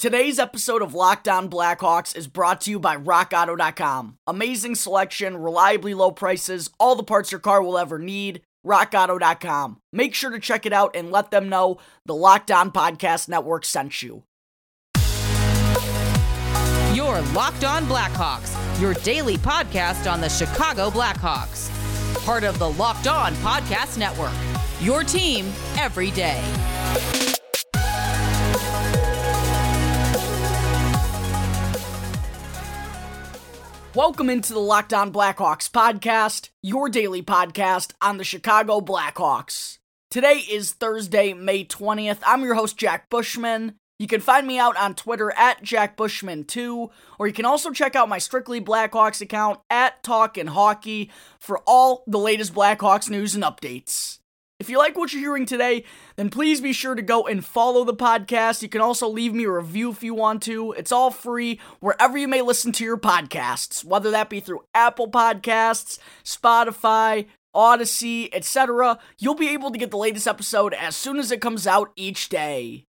Today's episode of Locked On Blackhawks is brought to you by RockAuto.com. Amazing selection, reliably low prices, all the parts your car will ever need. RockAuto.com. Make sure to check it out and let them know the Locked On Podcast Network sent you. Your Locked On Blackhawks, your daily podcast on the Chicago Blackhawks. Part of the Locked On Podcast Network. Your team every day. Welcome into the Locked On Blackhawks podcast, your daily podcast on the Chicago Blackhawks. Today is Thursday, May 20th. I'm your host, Jack Bushman. You can find me out on Twitter at Jack Bushman2, or you can also check out my Strictly Blackhawks account at Talkin' Hockey for all the latest Blackhawks news and updates. If you like what you're hearing today, then please be sure to go and follow the podcast. You can also leave me a review if you want to. It's all free wherever you may listen to your podcasts, whether that be through Apple Podcasts, Spotify, Audacy, etc. You'll be able to get the latest episode as soon as it comes out each day.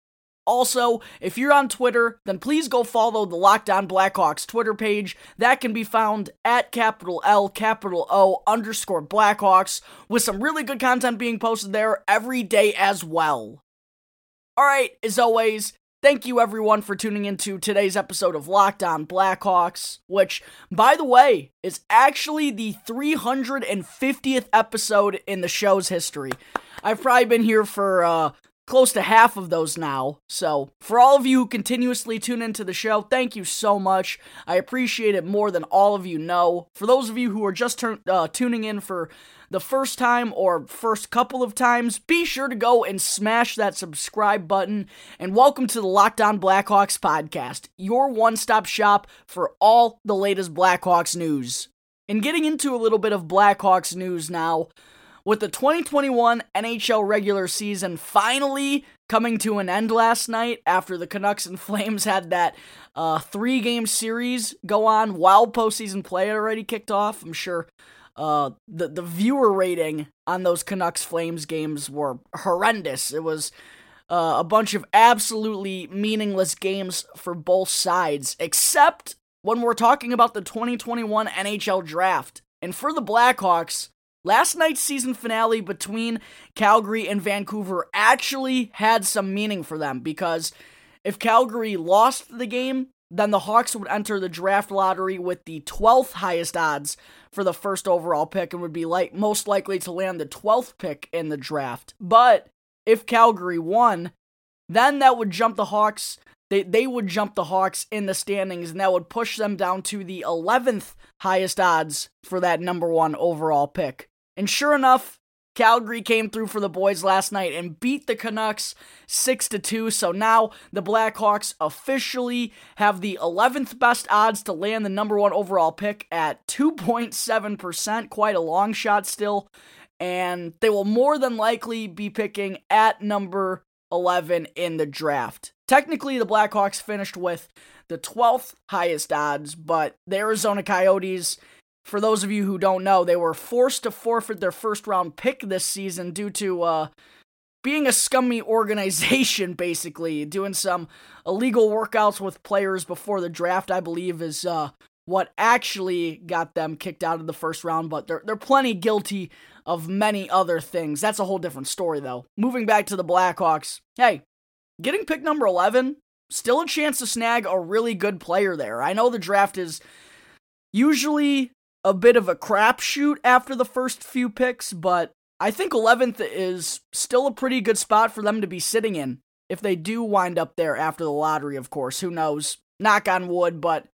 Also, if you're on Twitter, then please go follow the Locked On Blackhawks Twitter page. That can be found at capital L, capital O, underscore Blackhawks, with some really good content being posted there every day as well. Alright, as always, thank you everyone for tuning into today's episode of Locked On Blackhawks, which, by the way, is actually the 350th episode in the show's history. I've probably been here for, uh, close to half of those now. So, for all of you who continuously tune into the show, thank you so much. I appreciate it more than all of you know. For those of you who are just turn, uh, tuning in for the first time or first couple of times, be sure to go and smash that subscribe button. And welcome to the Locked On Blackhawks podcast, your one stop shop for all the latest Blackhawks news. And getting into a little bit of Blackhawks news now. With the 2021 NHL regular season finally coming to an end last night after the Canucks and Flames had that uh, three game series go on while postseason play had already kicked off, I'm sure uh, the, the viewer rating on those Canucks Flames games were horrendous. It was uh, a bunch of absolutely meaningless games for both sides, except when we're talking about the 2021 NHL draft. And for the Blackhawks, Last night's season finale between Calgary and Vancouver actually had some meaning for them because if Calgary lost the game, then the Hawks would enter the draft lottery with the 12th highest odds for the first overall pick and would be like most likely to land the 12th pick in the draft. But if Calgary won, then that would jump the Hawks they they would jump the Hawks in the standings and that would push them down to the 11th highest odds for that number 1 overall pick. And sure enough, Calgary came through for the boys last night and beat the Canucks 6 to 2. So now the Blackhawks officially have the 11th best odds to land the number 1 overall pick at 2.7%, quite a long shot still. And they will more than likely be picking at number 11 in the draft. Technically, the Blackhawks finished with the 12th highest odds, but the Arizona Coyotes for those of you who don't know, they were forced to forfeit their first round pick this season due to uh, being a scummy organization, basically. Doing some illegal workouts with players before the draft, I believe, is uh, what actually got them kicked out of the first round, but they're, they're plenty guilty of many other things. That's a whole different story, though. Moving back to the Blackhawks, hey, getting pick number 11, still a chance to snag a really good player there. I know the draft is usually a bit of a crapshoot after the first few picks, but I think 11th is still a pretty good spot for them to be sitting in. If they do wind up there after the lottery, of course, who knows? Knock on wood, but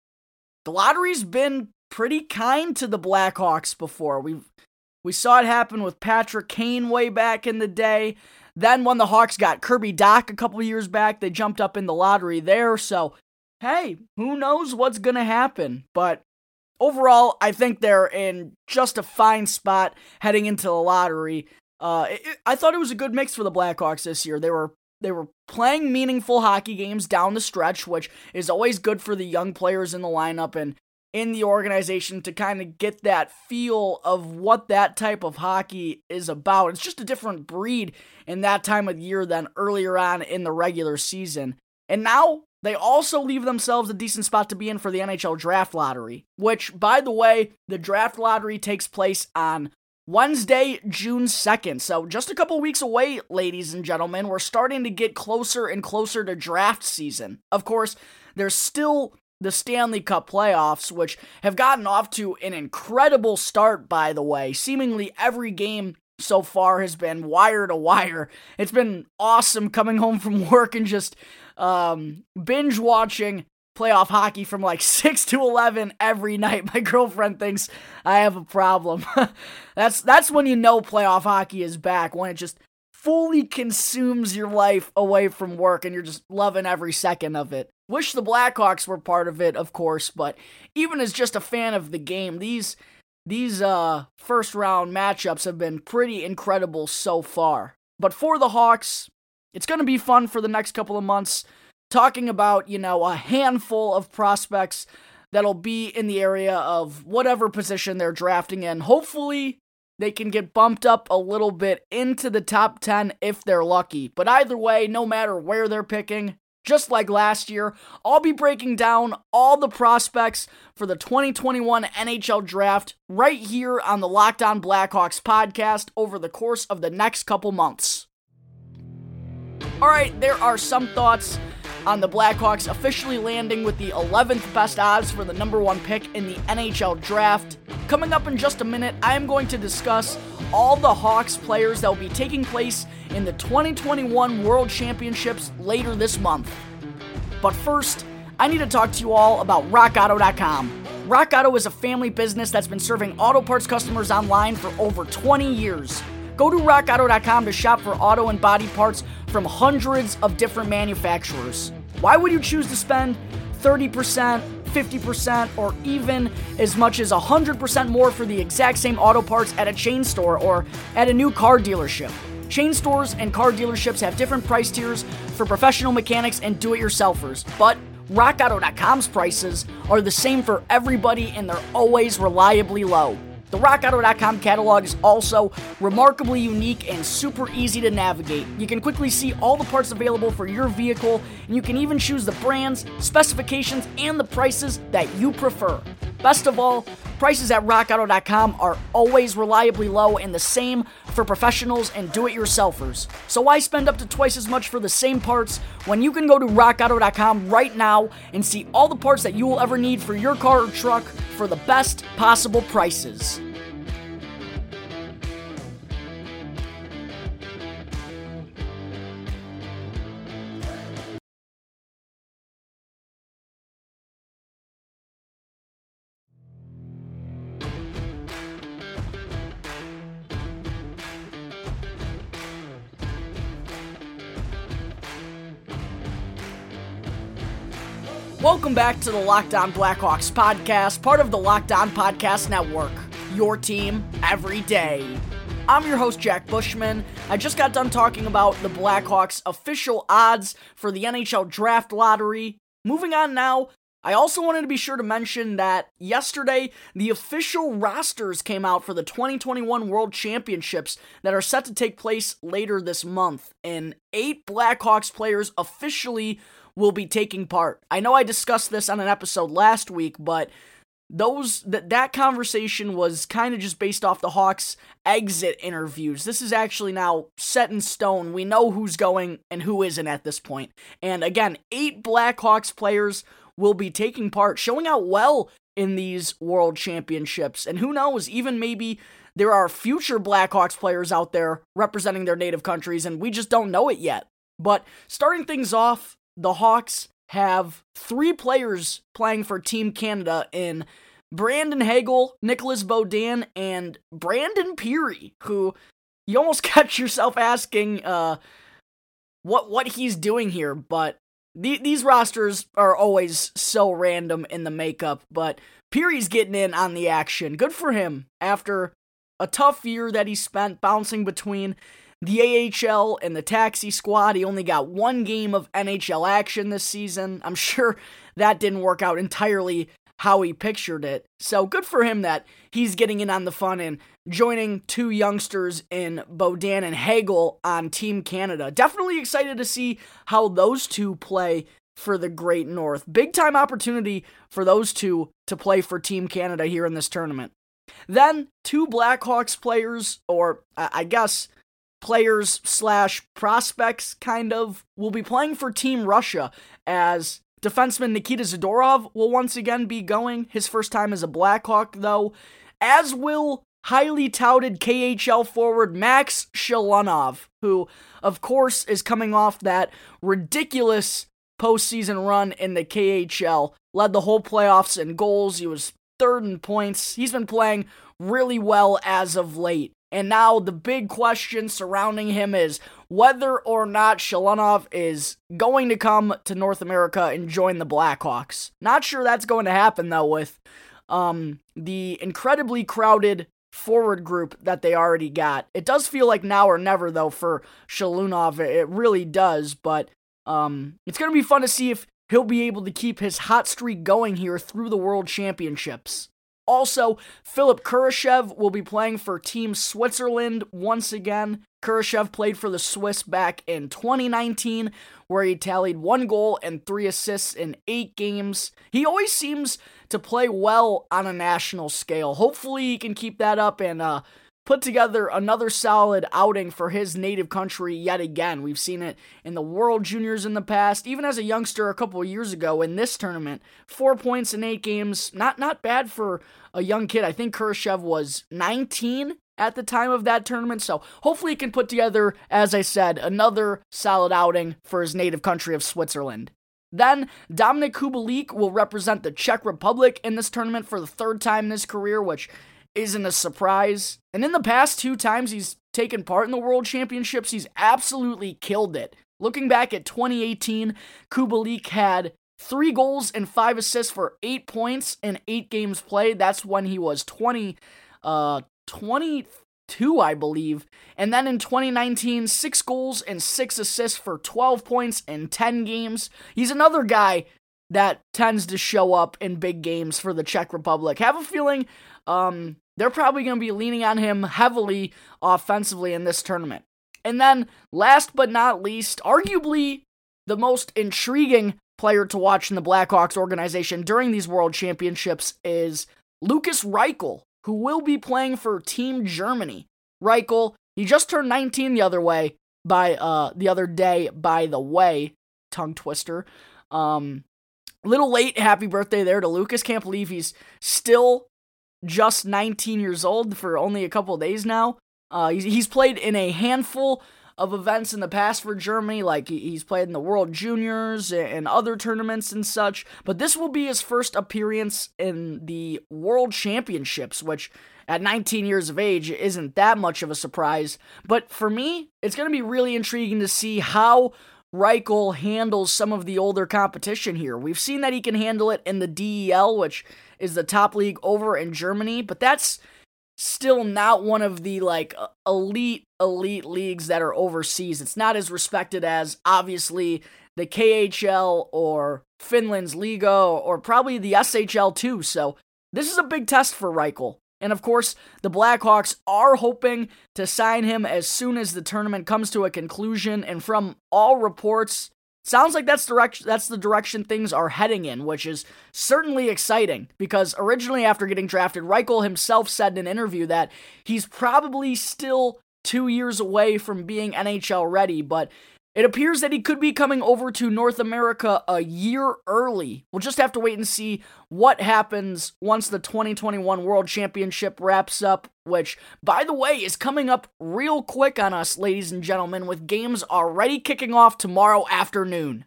the lottery's been pretty kind to the Blackhawks before. We we saw it happen with Patrick Kane way back in the day. Then when the Hawks got Kirby Dach a couple years back, they jumped up in the lottery there. So, hey, who knows what's to happen? But overall, I think they're in just a fine spot heading into the lottery. Uh, it, I thought it was a good mix for the Blackhawks this year. They were they were playing meaningful hockey games down the stretch, which is always good for the young players in the lineup and in the organization to kind of get that feel of what that type of hockey is about. It's just a different breed in that time of year than earlier on in the regular season. And now They also leave themselves a decent spot to be in for the NHL draft lottery, which, by the way, the draft lottery takes place on Wednesday, June 2nd. So, just a couple weeks away, ladies and gentlemen. We're starting to get closer and closer to draft season. Of course, there's still the Stanley Cup playoffs, which have gotten off to an incredible start, by the way. Seemingly every game so far has been wire to wire. It's been awesome coming home from work and just um, binge watching playoff hockey from like 6 to 11 every night. My girlfriend thinks I have a problem. that's that's when you know playoff hockey is back when it just fully consumes your life away from work and you're just loving every second of it. Wish the Blackhawks were part of it, of course, but even as just a fan of the game, these these uh first round matchups have been pretty incredible so far. But for the Hawks, it's going to be fun for the next couple of months talking about, you know, a handful of prospects that'll be in the area of whatever position they're drafting in. Hopefully, they can get bumped up a little bit into the top 10 if they're lucky. But either way, no matter where they're picking, just like last year, I'll be breaking down all the prospects for the 2021 NHL draft right here on the Locked On Blackhawks podcast over the course of the next couple months. All right, there are some thoughts on the Blackhawks officially landing with the 11th best odds for the number one pick in the NHL draft. Coming up in just a minute, I am going to discuss all the Hawks players that will be taking place in the 2021 World Championships later this month. But first, I need to talk to you all about RockAuto.com. RockAuto is a family business that's been serving auto parts customers online for over 20 years. Go to rockauto.com to shop for auto and body parts from hundreds of different manufacturers. Why would you choose to spend 30%, 50%, or even as much as 100% more for the exact same auto parts at a chain store or at a new car dealership? Chain stores and car dealerships have different price tiers for professional mechanics and do it yourselfers, but RockAuto.com's prices are the same for everybody and they're always reliably low. The RockAuto.com catalog is also remarkably unique and super easy to navigate. You can quickly see all the parts available for your vehicle, and you can even choose the brands, specifications, and the prices that you prefer. Best of all, prices at rockauto.com are always reliably low and the same for professionals and do it yourselfers. So why spend up to twice as much for the same parts when you can go to rockauto.com right now and see all the parts that you will ever need for your car or truck for the best possible prices? Back to the Locked On Blackhawks podcast, part of the Locked On Podcast Network. Your team every day. I'm your host, Jack Bushman. I just got done talking about the Blackhawks' official odds for the NHL draft lottery. Moving on now, I also wanted to be sure to mention that yesterday, the official rosters came out for the 2021 World Championships that are set to take place later this month, and eight Blackhawks players officially will be taking part. I know I discussed this on an episode last week, but those that that conversation was kind of just based off the Hawks exit interviews. This is actually now set in stone. We know who's going and who isn't at this point. And again, eight Blackhawks players will be taking part, showing out well in these world championships. And who knows, even maybe there are future Blackhawks players out there representing their native countries and we just don't know it yet. But starting things off, the Hawks have three players playing for Team Canada in Brandon Hagel, Nicolas Beaudin, and Brandon Pirri, who you almost catch yourself asking uh, what what he's doing here, but the, these rosters are always so random in the makeup, but Pirri's getting in on the action. Good for him after a tough year that he spent bouncing between the AHL and the taxi squad. He only got one game of NHL action this season. I'm sure that didn't work out entirely how he pictured it. So good for him that he's getting in on the fun and joining two youngsters in Beaudin and Hagel on Team Canada. Definitely excited to see how those two play for the Great North. Big time opportunity for those two to play for Team Canada here in this tournament. Then, two Blackhawks players, or I guess players slash prospects, kind of, will be playing for Team Russia as defenseman Nikita Zadorov will once again be going. His first time as a Blackhawk, though, as will highly touted KHL forward Max Shalunov, who, of course, is coming off that ridiculous postseason run in the KHL. Led the whole playoffs in goals. He was third in points. He's been playing really well as of late. And now the big question surrounding him is whether or not Shalunov is going to come to North America and join the Blackhawks. Not sure that's going to happen though with um, the incredibly crowded forward group that they already got. It does feel like now or never though for Shalunov. It really does, but um, it's going to be fun to see if he'll be able to keep his hot streak going here through the World Championships. Also, Philip Kurashev will be playing for Team Switzerland once again. Kurashev played for the Swiss back in 2019, where he tallied one goal and three assists in eight games. He always seems to play well on a national scale. Hopefully, he can keep that up and uh, put together another solid outing for his native country yet again. We've seen it in the World Juniors in the past, even as a youngster a couple of years ago in this tournament. Four points in eight games, not not bad for a young kid. I think Kurashev was 19 at the time of that tournament, so hopefully he can put together, as I said, another solid outing for his native country of Switzerland. Then, Dominik Kubalik will represent the Czech Republic in this tournament for the third time in his career, which isn't a surprise. And in the past two times he's taken part in the World Championships, he's absolutely killed it. Looking back at 2018, Kubalik had three goals and five assists for eight points in eight games played. That's when he was 20, uh, 22, I believe. And then in 2019, six goals and six assists for 12 points in 10 games. He's another guy that tends to show up in big games for the Czech Republic. Have a feeling um, they're probably going to be leaning on him heavily offensively in this tournament. And then, last but not least, arguably the most intriguing player to watch in the Blackhawks organization during these World Championships is Lukas Reichel, who will be playing for Team Germany. Reichel, he just turned 19 the other way by uh the other day by the way, tongue twister. Um little late happy birthday there to Lukas. Can't believe he's still just 19 years old for only a couple days now. Uh, he's, he's played in a handful of events in the past for Germany, like he's played in the World Juniors and other tournaments and such. But this will be his first appearance in the World Championships, which at 19 years of age isn't that much of a surprise. But for me, it's going to be really intriguing to see how Reichel handles some of the older competition here. We've seen that he can handle it in the DEL, which is the top league over in Germany, but that's still not one of the like elite elite leagues that are overseas. It's not as respected as obviously the KHL or Finland's Liiga or probably the SHL too. So this is a big test for Reichel. And of course, the Blackhawks are hoping to sign him as soon as the tournament comes to a conclusion. And from all reports, Sounds like that's that's the direction things are heading in, which is certainly exciting because originally after getting drafted, Reichel himself said in an interview that he's probably still 2 years away from being NHL ready, but it appears that he could be coming over to North America a year early. We'll just have to wait and see what happens once the 2021 World Championship wraps up, which, by the way, is coming up real quick on us, ladies and gentlemen, with games already kicking off tomorrow afternoon.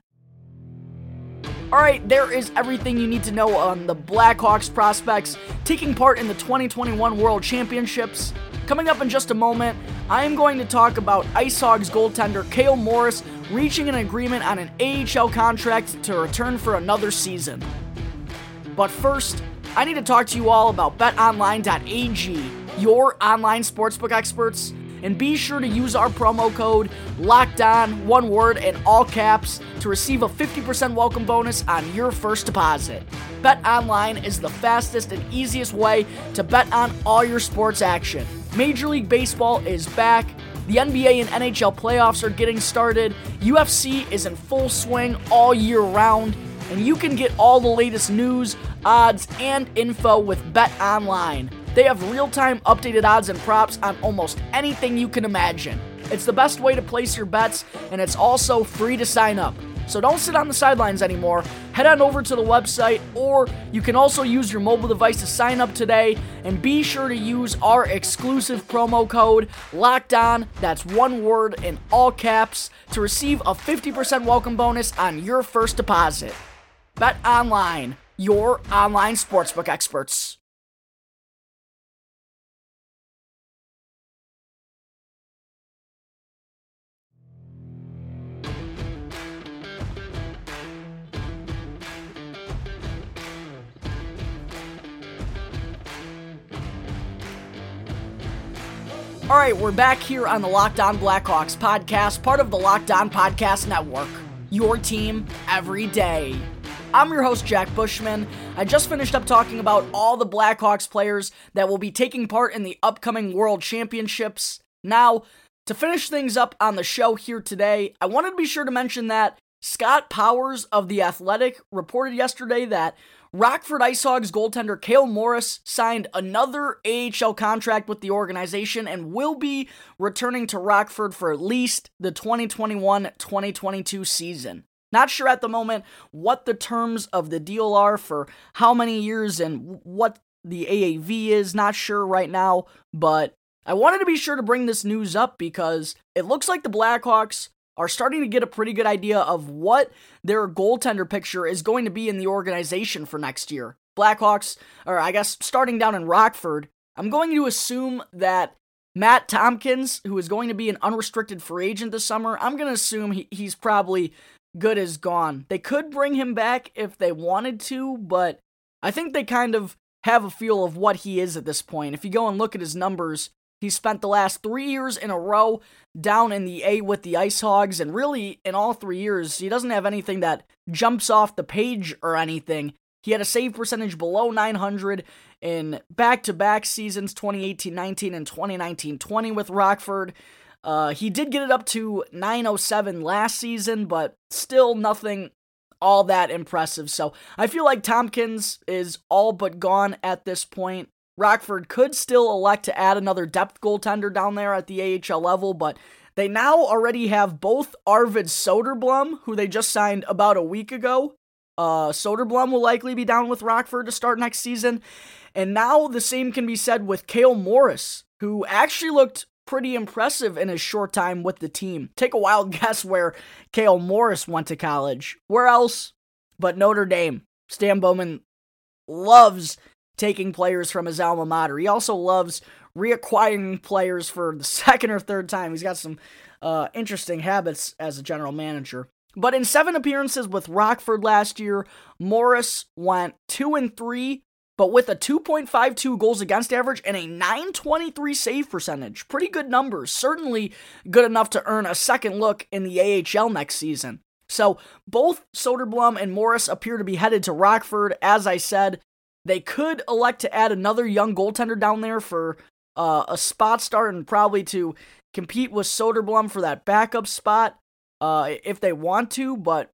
Alright, there is everything you need to know on the Blackhawks prospects taking part in the 2021 World Championships. Coming up in just a moment, I am going to talk about Ice Hogs goaltender Cale Morris reaching an agreement on an AHL contract to return for another season. But first, I need to talk to you all about betonline.ag, your online sportsbook experts, and be sure to use our promo code LOCKEDON, one word in all caps, to receive a 50% welcome bonus on your first deposit. Bet Online is the fastest and easiest way to bet on all your sports action. Major League Baseball is back. The NBA and NHL playoffs are getting started. UFC is in full swing all year round, and you can get all the latest news, odds, and info with Bet Online. They have real time updated odds and props on almost anything you can imagine. It's the best way to place your bets, and it's also free to sign up. So don't sit on the sidelines anymore. Head on over to the website, or you can also use your mobile device to sign up today. And be sure to use our exclusive promo code Locked On. That's one word in all caps to receive a 50% welcome bonus on your first deposit. Bet online, your online sportsbook experts. All right, we're back here on the Locked On Blackhawks podcast, part of the Locked On Podcast Network. Your team every day. I'm your host, Jack Bushman. I just finished up talking about all the Blackhawks players that will be taking part in the upcoming World Championships. Now, to finish things up on the show here today, I wanted to be sure to mention that Scott Powers of The Athletic reported yesterday that Rockford IceHogs goaltender Cale Morris signed another AHL contract with the organization and will be returning to Rockford for at least the 2021 2022 season. Not sure at the moment what the terms of the deal are for how many years and what the AAV is. Not sure right now, but I wanted to be sure to bring this news up because it looks like the Blackhawks are starting to get a pretty good idea of what their goaltender picture is going to be in the organization for next year. Blackhawks, or I guess starting down in Rockford, I'm going to assume that Matt Tompkins, who is going to be an unrestricted free agent this summer, I'm going to assume he, he's probably good as gone. They could bring him back if they wanted to, but I think they kind of have a feel of what he is at this point. If you go and look at his numbers, he spent the last three years in a row down in the A with the Ice Hogs, and really, in all three years, he doesn't have anything that jumps off the page or anything. He had a save percentage below 900 in back to back seasons 2018 19 and 2019 20 with Rockford. Uh, he did get it up to 907 last season, but still nothing all that impressive. So I feel like Tompkins is all but gone at this point. Rockford could still elect to add another depth goaltender down there at the AHL level, but they now already have both Arvid Soderblom, who they just signed about a week ago. Uh, Soderblom will likely be down with Rockford to start next season. And now the same can be said with Cale Morris, who actually looked pretty impressive in his short time with the team. Take a wild guess where Cale Morris went to college. Where else but Notre Dame? Stan Bowman loves taking players from his alma mater. He also loves reacquiring players for the second or third time. He's got some uh, interesting habits as a general manager. But in seven appearances with Rockford last year, Morris went two and three, but with a 2.52 goals against average and a 923 save percentage. Pretty good numbers. Certainly good enough to earn a second look in the AHL next season. So both Soderblom and Morris appear to be headed to Rockford. As I said, they could elect to add another young goaltender down there for uh, a spot start and probably to compete with Soderblom for that backup spot uh, if they want to, but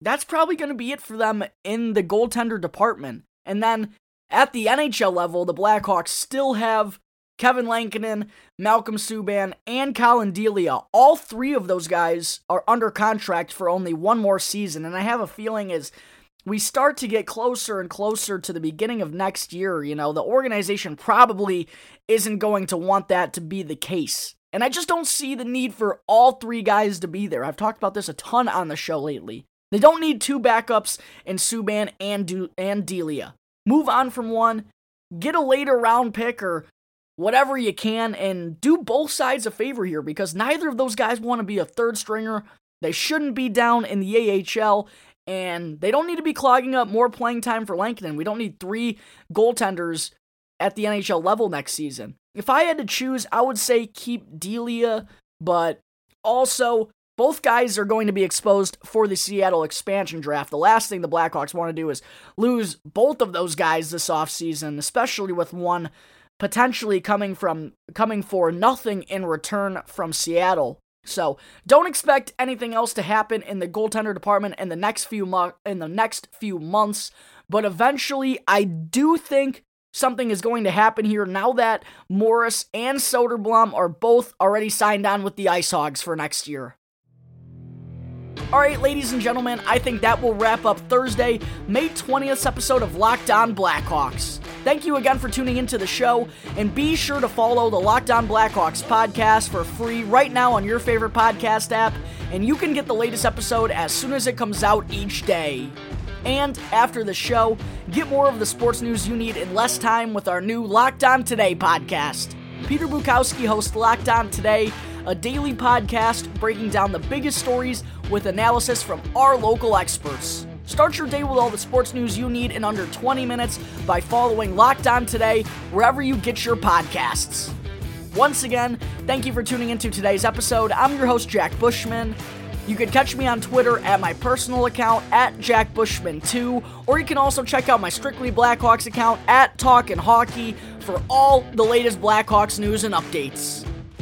that's probably going to be it for them in the goaltender department. And then at the NHL level, the Blackhawks still have Kevin Lankinen, Malcolm Subban, and Collin Delia. All three of those guys are under contract for only one more season, and I have a feeling as we start to get closer and closer to the beginning of next year, you know, the organization probably isn't going to want that to be the case. And I just don't see the need for all three guys to be there. I've talked about this a ton on the show lately. They don't need two backups in Subban and, du- and Delia. Move on from one, get a later round pick or whatever you can, and do both sides a favor here because neither of those guys want to be a third stringer. They shouldn't be down in the AHL, and they don't need to be clogging up more playing time for Lankinen. We don't need three goaltenders at the NHL level next season. If I had to choose, I would say keep Delia, but also both guys are going to be exposed for the Seattle expansion draft. The last thing the Blackhawks want to do is lose both of those guys this offseason, especially with one potentially coming from coming for nothing in return from Seattle. So don't expect anything else to happen in the goaltender department in the next few mo- in the next few months. But eventually, I do think something is going to happen here now that Morris and Soderblom are both already signed on with the Ice Hogs for next year. All right, ladies and gentlemen, I think that will wrap up Thursday, May 20th episode of Locked On Blackhawks. Thank you again for tuning into the show, and be sure to follow the Locked On Blackhawks podcast for free right now on your favorite podcast app, and you can get the latest episode as soon as it comes out each day. And after the show, get more of the sports news you need in less time with our new Locked On Today podcast. Peter Bukowski hosts Locked On Today, a daily podcast breaking down the biggest stories with analysis from our local experts. Start your day with all the sports news you need in under 20 minutes by following Locked On Today wherever you get your podcasts. Once again, thank you for tuning into today's episode. I'm your host, Jack Bushman. You can catch me on Twitter at my personal account at JackBushman2, or you can also check out my Strictly Blackhawks account at Talkin' Hockey for all the latest Blackhawks news and updates.